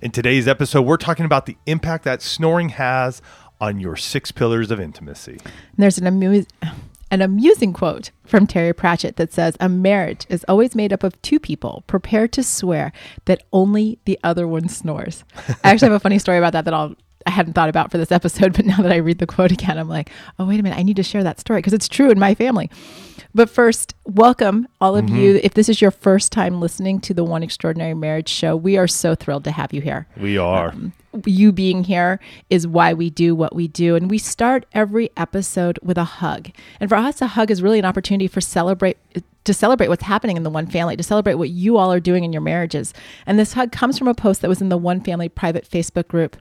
In today's episode, we're talking about the impact that snoring has on your six pillars of intimacy. There's an, an amusing quote from Terry Pratchett that says, A marriage is always made up of two people prepared to swear that only the other one snores. I actually have a funny story about that that I'll I hadn't thought about for this episode, but now that I read the quote again, I'm like, oh, wait a minute, I need to share that story because it's true in my family. But first, welcome all of mm-hmm. you. If this is your first time listening to the One Extraordinary Marriage Show, we are so thrilled to have you here. We are. Um, you being here is why we do what we do. And we start every episode with a hug. And for us, a hug is really an opportunity for celebrate to celebrate what's happening in the one family, to celebrate what you all are doing in your marriages. And this hug comes from a post that was in the one family private Facebook group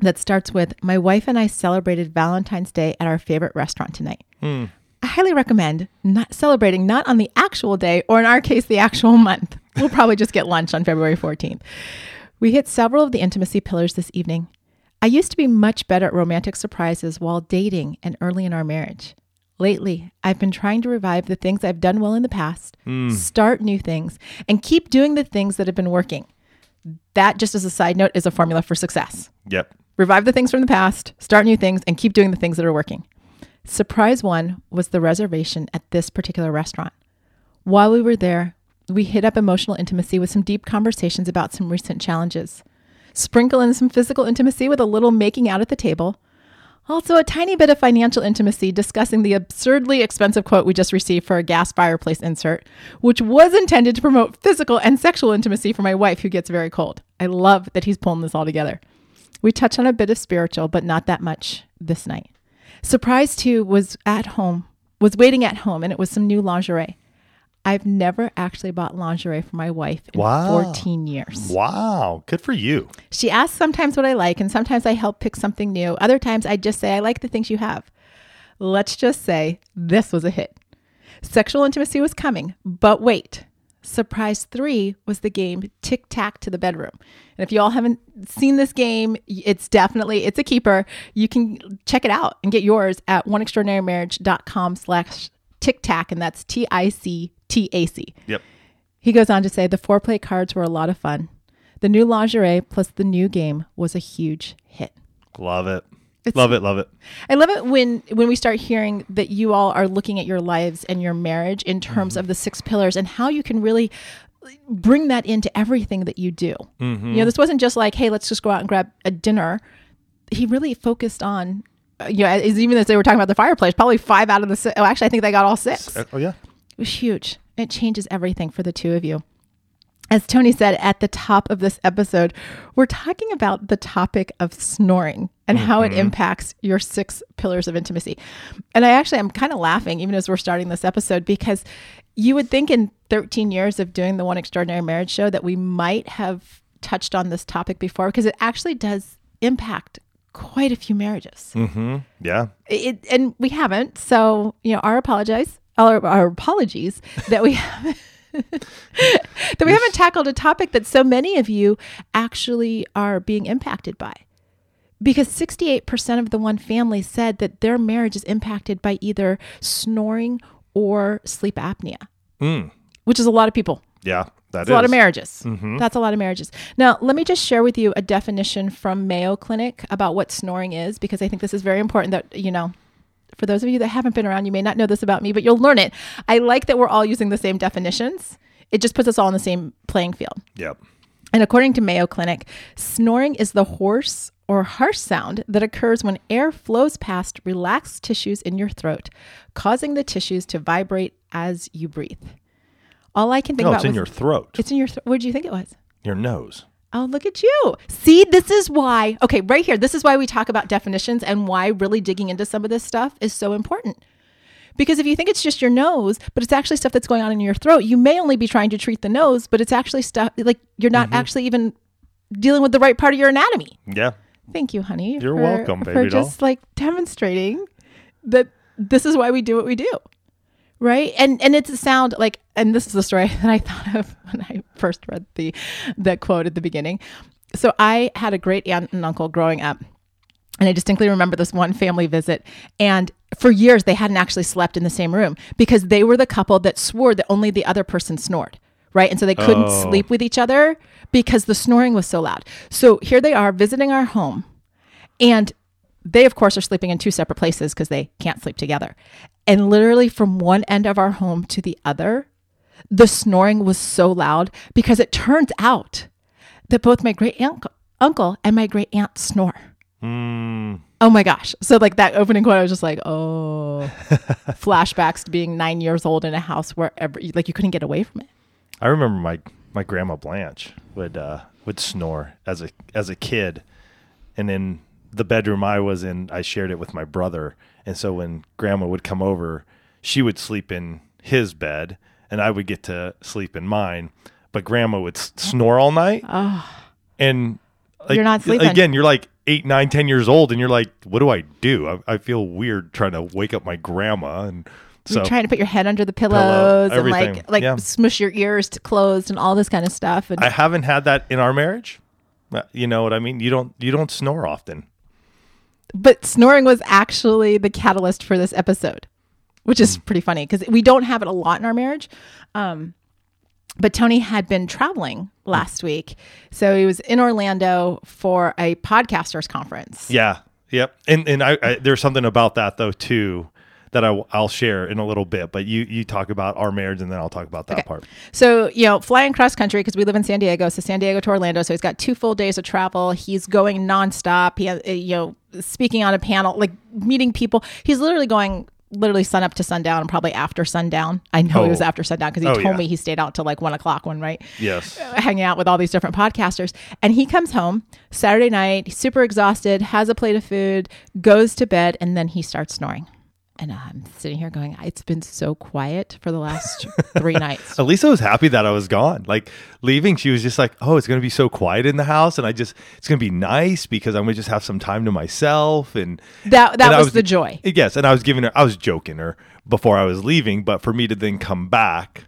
that starts with My wife and I celebrated Valentine's Day at our favorite restaurant tonight. Mm. I highly recommend not celebrating not on the actual day or in our case the actual month. We'll probably just get lunch on February 14th. We hit several of the intimacy pillars this evening. I used to be much better at romantic surprises while dating and early in our marriage. Lately, I've been trying to revive the things I've done well in the past, mm. start new things, and keep doing the things that have been working. That, just as a side note, is a formula for success. Yep revive the things from the past, start new things, and keep doing the things that are working. Surprise one was the reservation at this particular restaurant. While we were there, we hit up emotional intimacy with some deep conversations about some recent challenges. Sprinkle in some physical intimacy with a little making out at the table. Also, a tiny bit of financial intimacy discussing the absurdly expensive quote we just received for a gas fireplace insert, which was intended to promote physical and sexual intimacy for my wife who gets very cold. I love that he's pulling this all together. We touch on a bit of spiritual, but not that much this night. Surprise two was at home, was waiting at home, and it was some new lingerie. I've never actually bought lingerie for my wife in wow. 14 years. Wow. Good for you. She asks sometimes what I like, and sometimes I help pick something new. Other times I just say, I like the things you have. Let's just say this was a hit. Sexual intimacy was coming, but wait, surprise three was the game tic tac to the bedroom. And if you all haven't seen this game it's definitely it's a keeper. You can check it out and get yours at oneextraordinarymarriage.com slash tic tac and that's t-i-c-t-a-c yep. He goes on to say the foreplay cards were a lot of fun. The new lingerie plus the new game was a huge hit. Love it it's, love it, love it. I love it when when we start hearing that you all are looking at your lives and your marriage in terms mm-hmm. of the six pillars and how you can really bring that into everything that you do. Mm-hmm. You know, this wasn't just like, hey, let's just go out and grab a dinner. He really focused on, uh, you know, even as they were talking about the fireplace, probably five out of the six. Oh, actually, I think they got all six. Oh, yeah. It was huge. It changes everything for the two of you as Tony said at the top of this episode, we're talking about the topic of snoring and mm-hmm. how it mm-hmm. impacts your six pillars of intimacy. And I actually am kind of laughing even as we're starting this episode because you would think in 13 years of doing the One Extraordinary Marriage show that we might have touched on this topic before because it actually does impact quite a few marriages. Mm-hmm. Yeah. It, and we haven't. So, you know, our apologize, our, our apologies that we haven't. that we haven't tackled a topic that so many of you actually are being impacted by. Because 68% of the one family said that their marriage is impacted by either snoring or sleep apnea, mm. which is a lot of people. Yeah, that's a lot of marriages. Mm-hmm. That's a lot of marriages. Now, let me just share with you a definition from Mayo Clinic about what snoring is, because I think this is very important that, you know, for those of you that haven't been around, you may not know this about me, but you'll learn it. I like that we're all using the same definitions. It just puts us all in the same playing field. Yep. And according to Mayo Clinic, snoring is the hoarse or harsh sound that occurs when air flows past relaxed tissues in your throat, causing the tissues to vibrate as you breathe. All I can think no, about it's in your throat. It's in your throat. What did you think it was? Your nose. Oh, look at you. See, this is why, okay, right here, this is why we talk about definitions and why really digging into some of this stuff is so important. Because if you think it's just your nose, but it's actually stuff that's going on in your throat, you may only be trying to treat the nose, but it's actually stuff like you're not mm-hmm. actually even dealing with the right part of your anatomy. Yeah. Thank you, honey. You're for- welcome, For baby doll. just like demonstrating that this is why we do what we do. Right. And and it's a sound like and this is the story that I thought of when I first read the the quote at the beginning. So I had a great aunt and uncle growing up. And I distinctly remember this one family visit. And for years, they hadn't actually slept in the same room because they were the couple that swore that only the other person snored. Right. And so they couldn't Oh. sleep with each other because the snoring was so loud. So here they are visiting our home. And they, of course, are sleeping in two separate places because they can't sleep together. And literally from one end of our home to the other, the snoring was so loud because it turns out that both my great uncle, and my great aunt snore. Mm, Oh my gosh. So, like that opening quote, I was just like, oh, flashbacks to being nine years old in a house where every, like you couldn't get away from it. I remember my my grandma Blanche would uh, would snore as a as a kid, and in the bedroom I was in, I shared it with my brother, and so when grandma would come over, she would sleep in his bed, and I would get to sleep in mine. But grandma would s- snore all night, and like, You're not sleeping. again. You're like eight, nine, ten years old, and you're like, "What do I do?" I, I feel weird trying to wake up my grandma, and so You're trying to put your head under the pillows and like like Yeah. smush your ears to closed and all this kind of stuff. And I haven't had that in our marriage. Uh, You know what I mean? You don't you don't snore often. But snoring was actually the catalyst for this episode, which Hmm. is pretty funny because we don't have it a lot in our marriage. Um, but Tony had been traveling last week, so he was in Orlando for a podcasters conference. Yeah. Yep. And and I, I there's something about that though too that I, will share in a little bit. But you you talk about our marriage and then I'll talk about that Okay. part. So, you know, flying cross country because we live in San Diego. So, San Diego to Orlando. So, he's got two full days of travel. He's going nonstop. He has, uh, you know, speaking on a panel, like meeting people. He's literally going literally sun up to sundown and probably after sundown. I know it was Oh. after sundown because he Oh, told yeah. me he stayed out till like one o'clock one night Yes. hanging out with all these different podcasters. And he comes home Saturday night, super exhausted, has a plate of food, goes to bed, and then he starts snoring. And I'm sitting here going, it's been so quiet for the last three nights. Elisa was happy that I was gone. Like leaving, she was just like, "Oh, it's going to be so quiet in the house, and I just it's going to be nice because I'm going to just have some time to myself." And That that and I was, the joy. Yes, and I was giving her, I was joking her before I was leaving, but for me to then come back,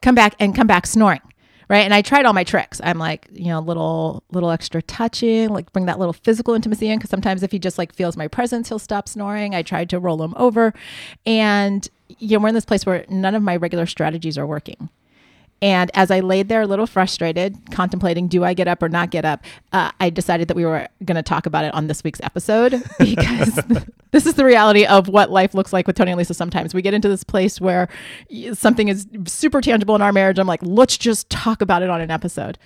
come back and come back snoring right? And i tried all my tricks. I'm like you know little little extra touching like bring that little physical intimacy in because sometimes if he just like feels my presence he'll stop snoring. I tried to roll him over. And you know we're in this place where none of my regular strategies are working and as I laid there a little frustrated, contemplating, do I get up or not get up? Uh, I decided that we were going to talk about it on this week's episode because this is the reality of what life looks like with Tony and Lisa. Sometimes we get into this place where something is super tangible in our marriage. I'm like, let's just talk about it on an episode.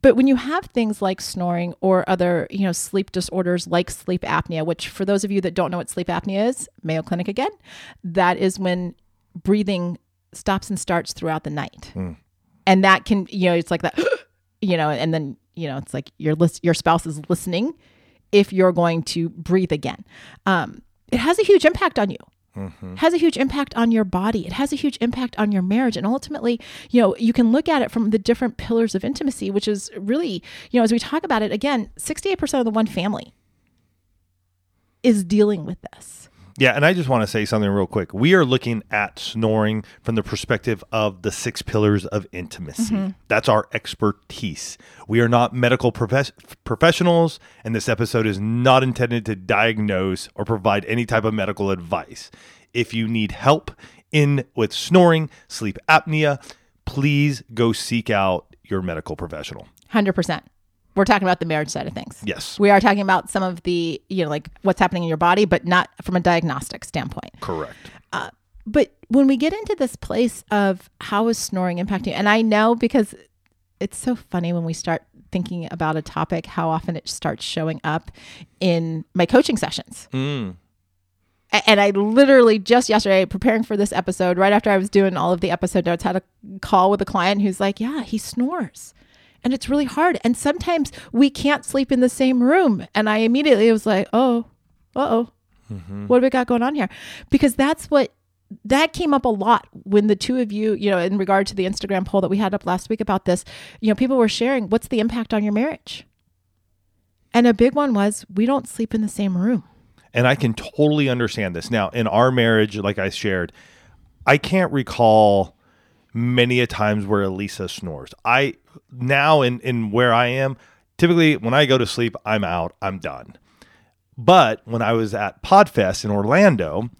But when you have things like snoring or other, you know, sleep disorders like sleep apnea, which for those of you that don't know what sleep apnea is, Mayo Clinic again, that is when breathing stops and starts throughout the night. And that can, you know, it's like that, you know, and then, you know, it's like your list, your spouse is listening if you're going to breathe again. Um, it has a huge impact on you. It has a huge impact on your body. It has a huge impact on your marriage. And ultimately, you know, you can look at it from the different pillars of intimacy, which is really, you know, as we talk about it again, 68% of the one family is dealing with this. Yeah, and I just want to say something real quick. We are looking at snoring from the perspective of the six pillars of intimacy. Mm-hmm. That's our expertise. We are not medical profes- professionals, and this episode is not intended to diagnose or provide any type of medical advice. If you need help in with snoring, sleep apnea, please go seek out your medical professional. 100%. We're talking about the marriage side of things. Yes. We are talking about some of the, you know, like what's happening in your body, but not from a diagnostic standpoint. Correct. But when we get into this place of how is snoring impacting, and I know because it's so funny when we start thinking about a topic, how often it starts showing up in my coaching sessions. Mm. And I literally just yesterday, preparing for this episode, right after I was doing all of the episode notes, had a call with a client who's like, Yeah, he snores. And it's really hard. And sometimes we can't sleep in the same room. And I immediately was like, Oh, uh oh. What have we got going on here? Because that's what that came up a lot when the two of you, you know, in regard to the Instagram poll that we had up last week about this, you know, people were sharing what's the impact on your marriage? And a big one was we don't sleep in the same room. And I can totally understand this. Now, in our marriage, like I shared, I can't recall many a times where Elisa snores. I now in in where I am, typically when I go to sleep, I'm out, I'm done. But when I was at Podfest in Orlando,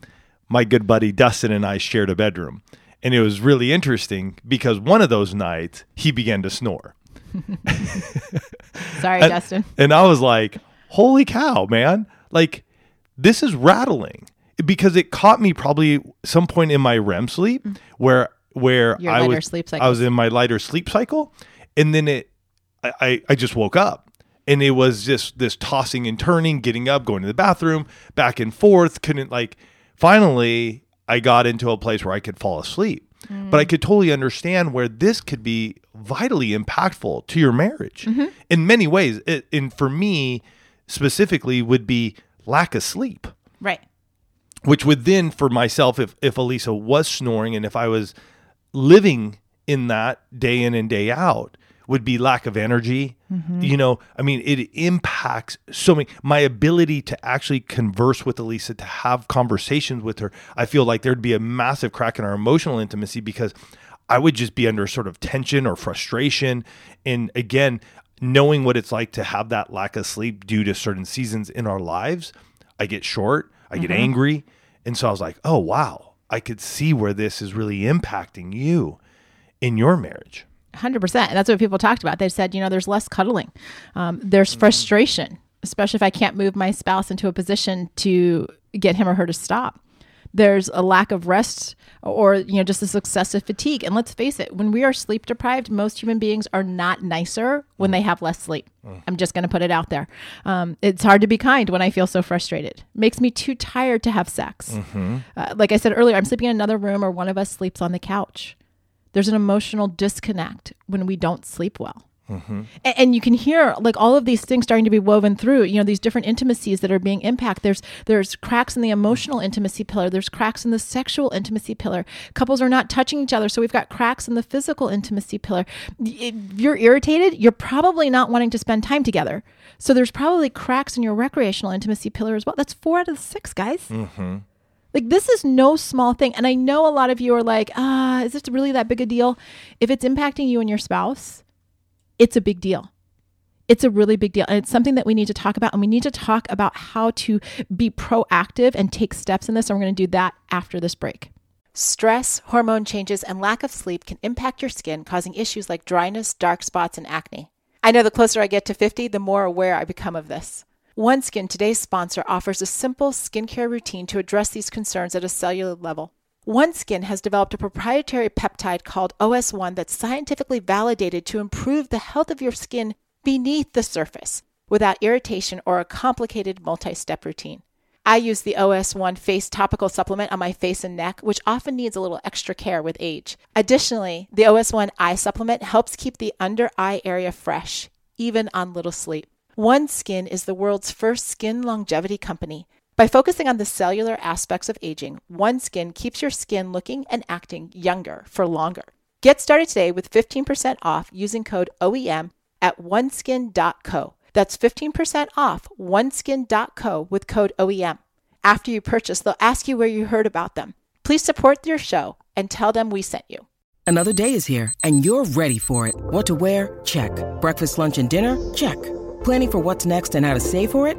my good buddy Dustin and I shared a bedroom. And it was really interesting because one of those nights he began to snore. Sorry, and, Dustin. And I was like, holy cow, man. Like, this is rattling because it caught me probably some point in my REM sleep where where Your I was sleep I was in my lighter sleep cycle, and then it I, I, I just woke up and it was just this tossing and turning, getting up, going to the bathroom, back and forth. Couldn't like finally I got into a place where I could fall asleep. Mm. But I could totally understand where this could be vitally impactful to your marriage mm-hmm. in many ways. It, and for me specifically, would be lack of sleep. Right. Which would then, for myself, if if Elisa was snoring and if I was living in that day in and day out, would be lack of energy. Mm-hmm. You know, I mean, it impacts so many. My ability to actually converse with Elisa, to have conversations with her, I feel like there'd be a massive crack in our emotional intimacy because I would just be under sort of tension or frustration. And again, knowing what it's like to have that lack of sleep due to certain seasons in our lives, I get short, I mm-hmm. get angry. And so I was like, oh, wow, I could see where this is really impacting you in your marriage. 100%. And that's what people talked about. They said, you know, there's less cuddling, um, there's mm-hmm. frustration, especially if I can't move my spouse into a position to get him or her to stop there's a lack of rest or you know just this excessive fatigue. And let's face it when we are sleep deprived most human beings are not nicer when they have less sleep. Mm. i'm just going to put it out there. Um, it's hard to be kind when i feel so frustrated. Makes me too tired to have sex. Mm-hmm. uh, like i said earlier i'm sleeping in another room or one of us sleeps on the couch. There's an emotional disconnect when we don't sleep well Mm-hmm. And, and, you can hear like all of these things starting to be woven through. You know these different intimacies that are being impacted. There's there's cracks in the emotional intimacy pillar. There's cracks in the sexual intimacy pillar. Couples are not touching each other, so we've got cracks in the physical intimacy pillar. If you're irritated, you're probably not wanting to spend time together. So there's probably cracks in your recreational intimacy pillar as well. That's four out of the six, guys. Mm-hmm. Like this is no small thing. And I know a lot of you are like, ah, is this really that big a deal? If it's impacting you and your spouse it's a big deal. It's a really big deal. And it's something that we need to talk about. And we need to talk about how to be proactive and take steps in this. And we're going to do that after this break. Stress, hormone changes, and lack of sleep can impact your skin, causing issues like dryness, dark spots, and acne. I know the closer I get to 50, the more aware I become of this. OneSkin, today's sponsor, offers a simple skincare routine to address these concerns at a cellular level. OneSkin has developed a proprietary peptide called OS1 that's scientifically validated to improve the health of your skin beneath the surface without irritation or a complicated multi step routine. I use the OS1 face topical supplement on my face and neck, which often needs a little extra care with age. Additionally, the OS1 eye supplement helps keep the under eye area fresh, even on little sleep. OneSkin is the world's first skin longevity company by focusing on the cellular aspects of aging, OneSkin keeps your skin looking and acting younger for longer. Get started today with 15% off using code OEM at oneskin.co. That's 15% off oneskin.co with code OEM. After you purchase, they'll ask you where you heard about them. Please support your show and tell them we sent you. Another day is here and you're ready for it. What to wear? Check. Breakfast, lunch, and dinner? Check. Planning for what's next and how to save for it?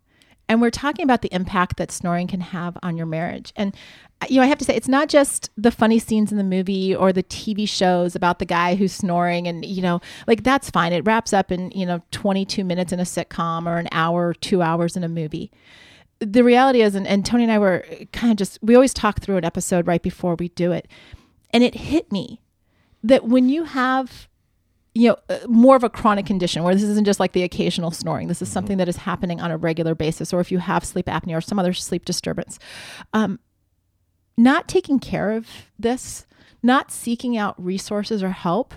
And we're talking about the impact that snoring can have on your marriage. And uh, you know, I have to say, it's not just the funny scenes in the movie or the TV shows about the guy who's snoring, and you know, like that's fine. It wraps up in you know 22 minutes in a sitcom or an hour, or two hours in a movie. The reality is, and, and Tony and I were uh, kind of just we always talk through an episode right before we do it, and it hit me that when you have you know uh, more of a chronic condition where this isn't just like the occasional snoring. This is something that is happening on a regular basis or if you have sleep apnea or some other sleep disturbance. Um, not taking care of this not seeking out resources or help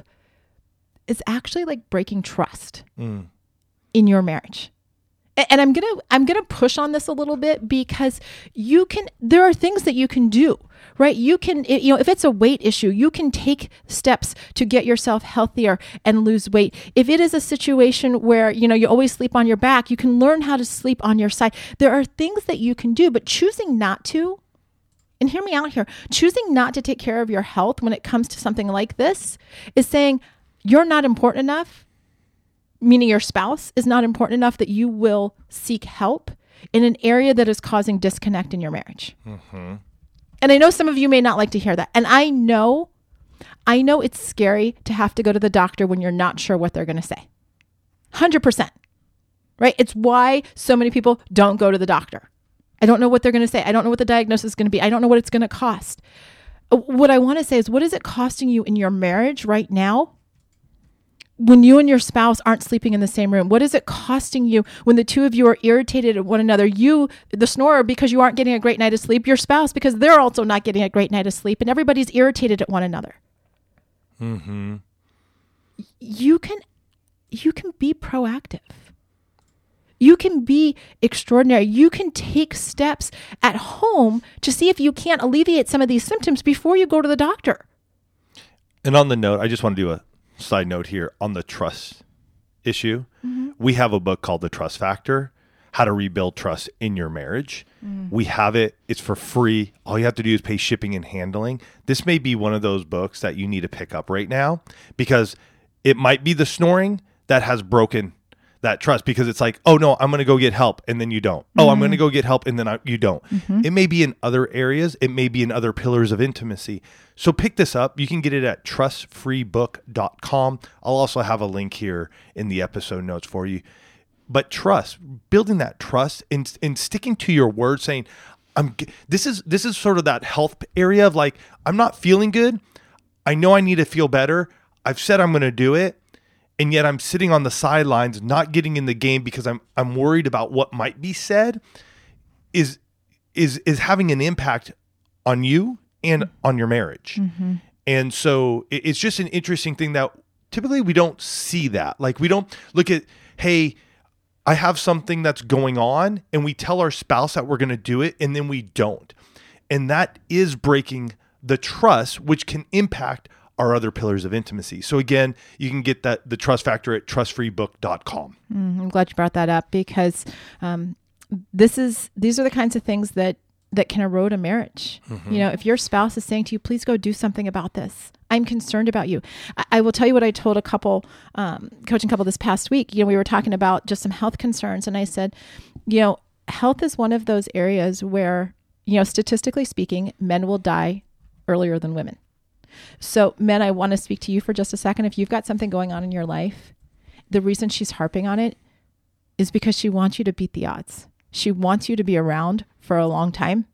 is actually like breaking trust in your marriage and i'm gonna i'm gonna push on this a little bit because you can there are things that you can do right? You can you know if it's a weight issue you can take steps to get yourself healthier and lose weight. If it is a situation where you know you always sleep on your back you can learn how to sleep on your side. There are things that you can do but choosing not to and hear me out here choosing not to take care of your health when it comes to something like this is saying you're not important enough meaning your spouse is not important enough that you will seek help in an area that is causing disconnect in your marriage. And I know some of you may not like to hear that. And I know, I know it's scary to have to go to the doctor when you're not sure what they're going to say. 100%. Right? It's why so many people don't go to the doctor. I don't know what they're going to say. I don't know what the diagnosis is going to be. I don't know what it's going to cost. Uh, What I want to say is, what is it costing you in your marriage right now when you and your spouse aren't sleeping in the same room? What is it costing you when the two of you are irritated at one another? You, the snorer, because you aren't getting a great night of sleep, your spouse, because they're also not getting a great night of sleep, and everybody's irritated at one another. Hmm. You can, you can be proactive. You can be extraordinary. You can take steps at home to see if you can't alleviate some of these symptoms before you go to the doctor. And on the note, I just want to do a side note here on the trust issue. Mm-hmm. We have a book called The Trust Factor How to Rebuild Trust in Your Marriage. Mm. We have it, it's for free. All you have to do is pay shipping and handling. This may be one of those books that you need to pick up right now because it might be the snoring that has broken that trust because it's like, oh no, I'm going to go get help and then you don't. Oh, I'm going to mm-hmm. go get help and then I, you don't. Mm-hmm. It may be in other areas, it may be in other pillars of intimacy. So pick this up. You can get it at trustfreebook.com. I'll also have a link here in the episode notes for you. But trust, building that trust and, and sticking to your word saying, I'm this is this is sort of that health area of like I'm not feeling good. I know I need to feel better. I've said I'm going to do it and yet I'm sitting on the sidelines not getting in the game because I'm I'm worried about what might be said is is is having an impact on you and mm-hmm. on your marriage. Mm-hmm. And so it- it's just an interesting thing that typically we don't see that. Like we don't look at hey I have something that's going on and we tell our spouse that we're going to do it and then we don't. And that is breaking the trust which can impact our other pillars of intimacy. So again, you can get that the trust factor at trustfreebook.com. I'm glad you brought that up because um, this is these are the kinds of things that that can erode a marriage. You know, if your spouse is saying to you, "Please go do something about this," I'm concerned about you. I, I will tell you what I told a couple, um, coaching couple this past week. You know, we were talking about just some health concerns, and I said, you know, health is one of those areas where you know, statistically speaking, men will die earlier than women. So, men, I want to speak to you for just a second. If you've got something going on in your life, the reason she's harping on it is because she wants you to beat the odds. She wants you to be around for a long time.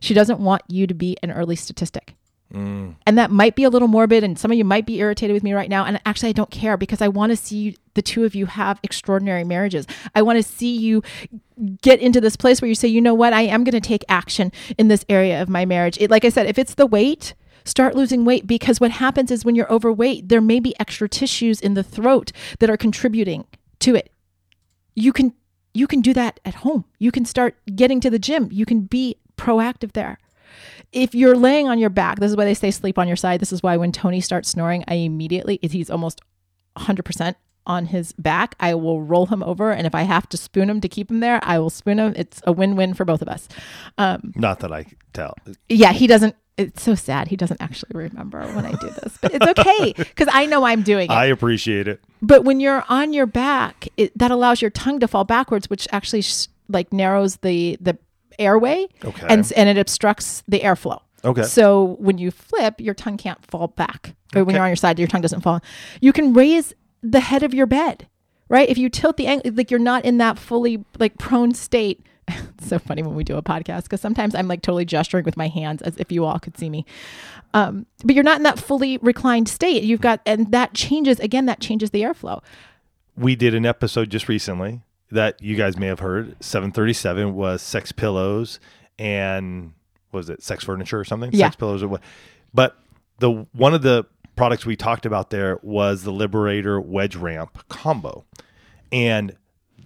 She doesn't want you to be an early statistic. Mm. And that might be a little morbid, and some of you might be irritated with me right now. And actually, I don't care because I want to see the two of you have extraordinary marriages. I want to see you get into this place where you say, you know what, I am going to take action in this area of my marriage. It, like I said, if it's the weight, start losing weight because what happens is when you're overweight, there may be extra tissues in the throat that are contributing to it. You can you can do that at home. You can start getting to the gym. You can be proactive there. If you're laying on your back, this is why they say sleep on your side. This is why when Tony starts snoring, I immediately he's almost 100% on his back. I will roll him over and if I have to spoon him to keep him there, I will spoon him. It's a win-win for both of us. Um, Not that I tell. yeah, he doesn't it's so sad. He doesn't actually remember when I do this, but it's okay because I know I'm doing it. I appreciate it. But when you're on your back, it, that allows your tongue to fall backwards, which actually sh- like narrows the the airway, Okay. and and it obstructs the airflow. Okay. So when you flip, your tongue can't fall back. Or when you're on your side, your tongue doesn't fall. You can raise the head of your bed, right? If you tilt the angle, like you're not in that fully like prone state it's so funny when we do a podcast because sometimes I'm like totally gesturing with my hands as if you all could see me. Um, but you're not in that fully reclined state. You've got, and that changes, again, that changes the airflow. We did an episode just recently that you guys may have heard. 737 was sex pillows and was it sex furniture or something? Yeah. Sex pillows or what? But the one of the products we talked about there was the Liberator wedge ramp combo. And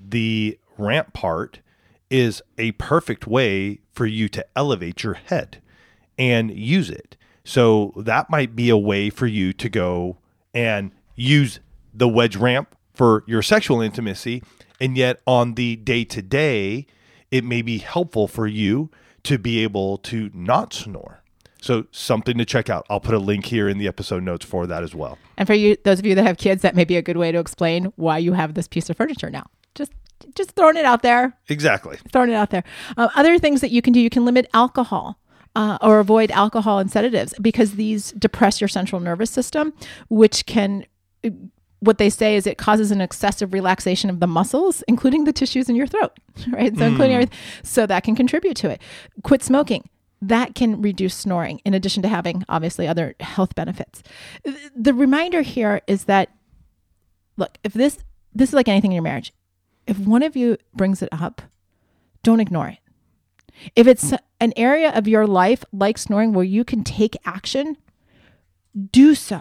the ramp part is a perfect way for you to elevate your head and use it. So that might be a way for you to go and use the wedge ramp for your sexual intimacy. And yet on the day to day, it may be helpful for you to be able to not snore. So something to check out. I'll put a link here in the episode notes for that as well. And for you, those of you that have kids, that may be a good way to explain why you have this piece of furniture now. Just, just throwing it out there. Exactly. Throwing it out there. Uh, other things that you can do, you can limit alcohol. Uh, or avoid alcohol and sedatives because these depress your central nervous system, which can what they say is it causes an excessive relaxation of the muscles, including the tissues in your throat, right? So, including everything. So, that can contribute to it. Quit smoking. That can reduce snoring, in addition to having obviously other health benefits. The reminder here is that, look, if this this is like anything in your marriage, if one of you brings it up, don't ignore it. If it's an area of your life like snoring where you can take action, do so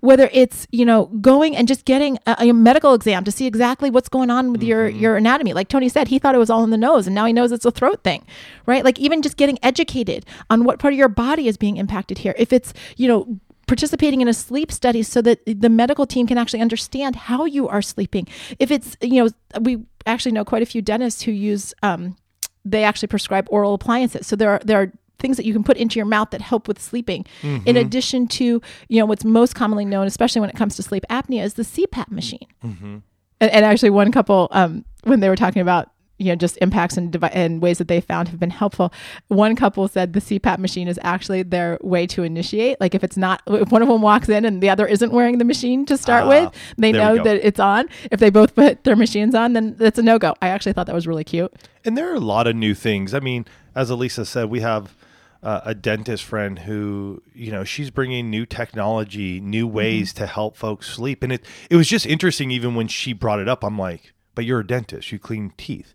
whether it's you know going and just getting a, a, medical exam to see exactly what's going on with mm-hmm. your your anatomy like tony said he thought it was all in the nose and now he knows it's a throat thing right like even just getting educated on what part of your body is being impacted here if it's you know participating in a sleep study so that the medical team can actually understand how you are sleeping if it's you know we actually know quite a few dentists who use um, they actually prescribe oral appliances so there are there are things that you can put into your mouth that help with sleeping. Mm-hmm. In addition to, you know, what's most commonly known, especially when it comes to sleep apnea, is the CPAP machine. Mm-hmm. And, and, actually, one couple, um, when they were talking about, you know, just impacts and, devi- and ways that they found have been helpful. One couple said the CPAP machine is actually their way to initiate. Like if it's not, if one of them walks in and the other isn't wearing the machine to start uh, with, they know that it's on. If they both put their machines on, then that's a no go. I actually thought that was really cute. And there are a lot of new things. I mean, as Elisa said, we have uh, a dentist friend who you know she's bringing new technology new ways mm-hmm. to help folks sleep and it it was just interesting even when she brought it up i'm like but you're a dentist you clean teeth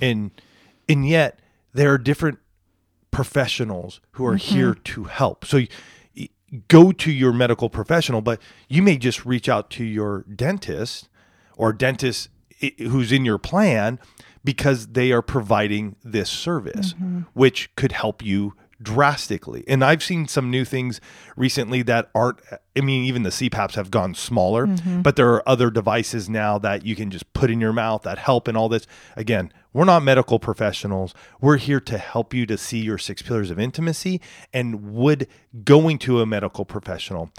and and yet there are different professionals who are mm-hmm. here to help so you, go to your medical professional but you may just reach out to your dentist or dentist who's in your plan because they are providing this service, mm-hmm. which could help you drastically. And I've seen some new things recently that aren't, I mean, even the CPAPs have gone smaller, mm-hmm. but there are other devices now that you can just put in your mouth that help and all this. Again, we're not medical professionals. We're here to help you to see your six pillars of intimacy. And would going to a medical professional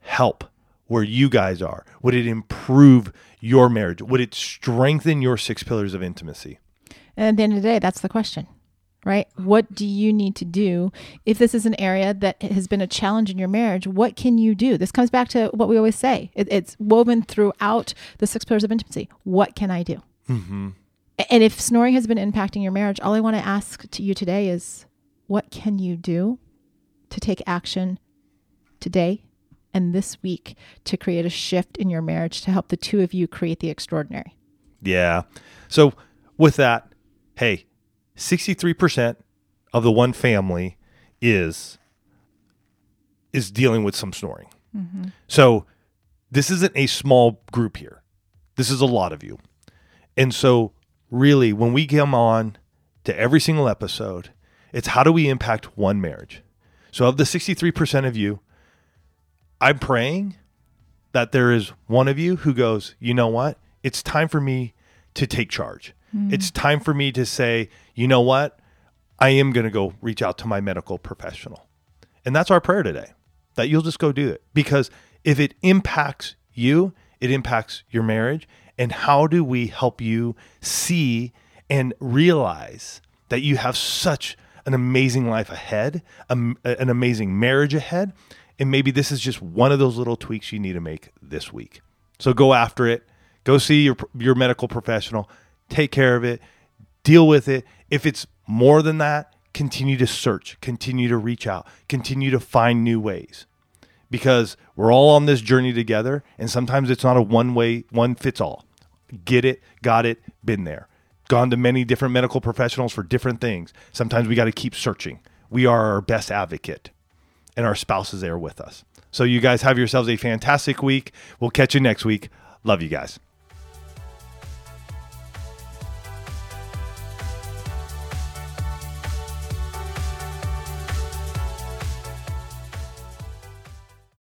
help where you guys are? Would it improve your marriage? Would it strengthen your six pillars of intimacy? And at the end of the day, that's the question right? What do you need to do if this is an area that has been a challenge in your marriage? What can you do? This comes back to what we always say. It, it's woven throughout the six pillars of intimacy. What can I do? Mm-hmm. And if snoring has been impacting your marriage, all I want to ask to you today is, what can you do to take action today and this week to create a shift in your marriage to help the two of you create the extraordinary? Yeah. So with that, hey 63% of the one family is is dealing with some snoring. Mm-hmm. So this isn't a small group here. This is a lot of you. And so really when we come on to every single episode, it's how do we impact one marriage? So of the 63% of you, I'm praying that there is one of you who goes, "You know what? It's time for me to take charge. Mm. It's time for me to say, you know what? I am going to go reach out to my medical professional. And that's our prayer today that you'll just go do it. Because if it impacts you, it impacts your marriage. And how do we help you see and realize that you have such an amazing life ahead, an amazing marriage ahead? And maybe this is just one of those little tweaks you need to make this week. So go after it. Go see your, your medical professional. Take care of it deal with it. If it's more than that, continue to search, continue to reach out, continue to find new ways because we're all on this journey together. And sometimes it's not a one way, one fits all. Get it, got it, been there. Gone to many different medical professionals for different things. Sometimes we got to keep searching. We are our best advocate, and our spouse is there with us. So, you guys have yourselves a fantastic week. We'll catch you next week. Love you guys.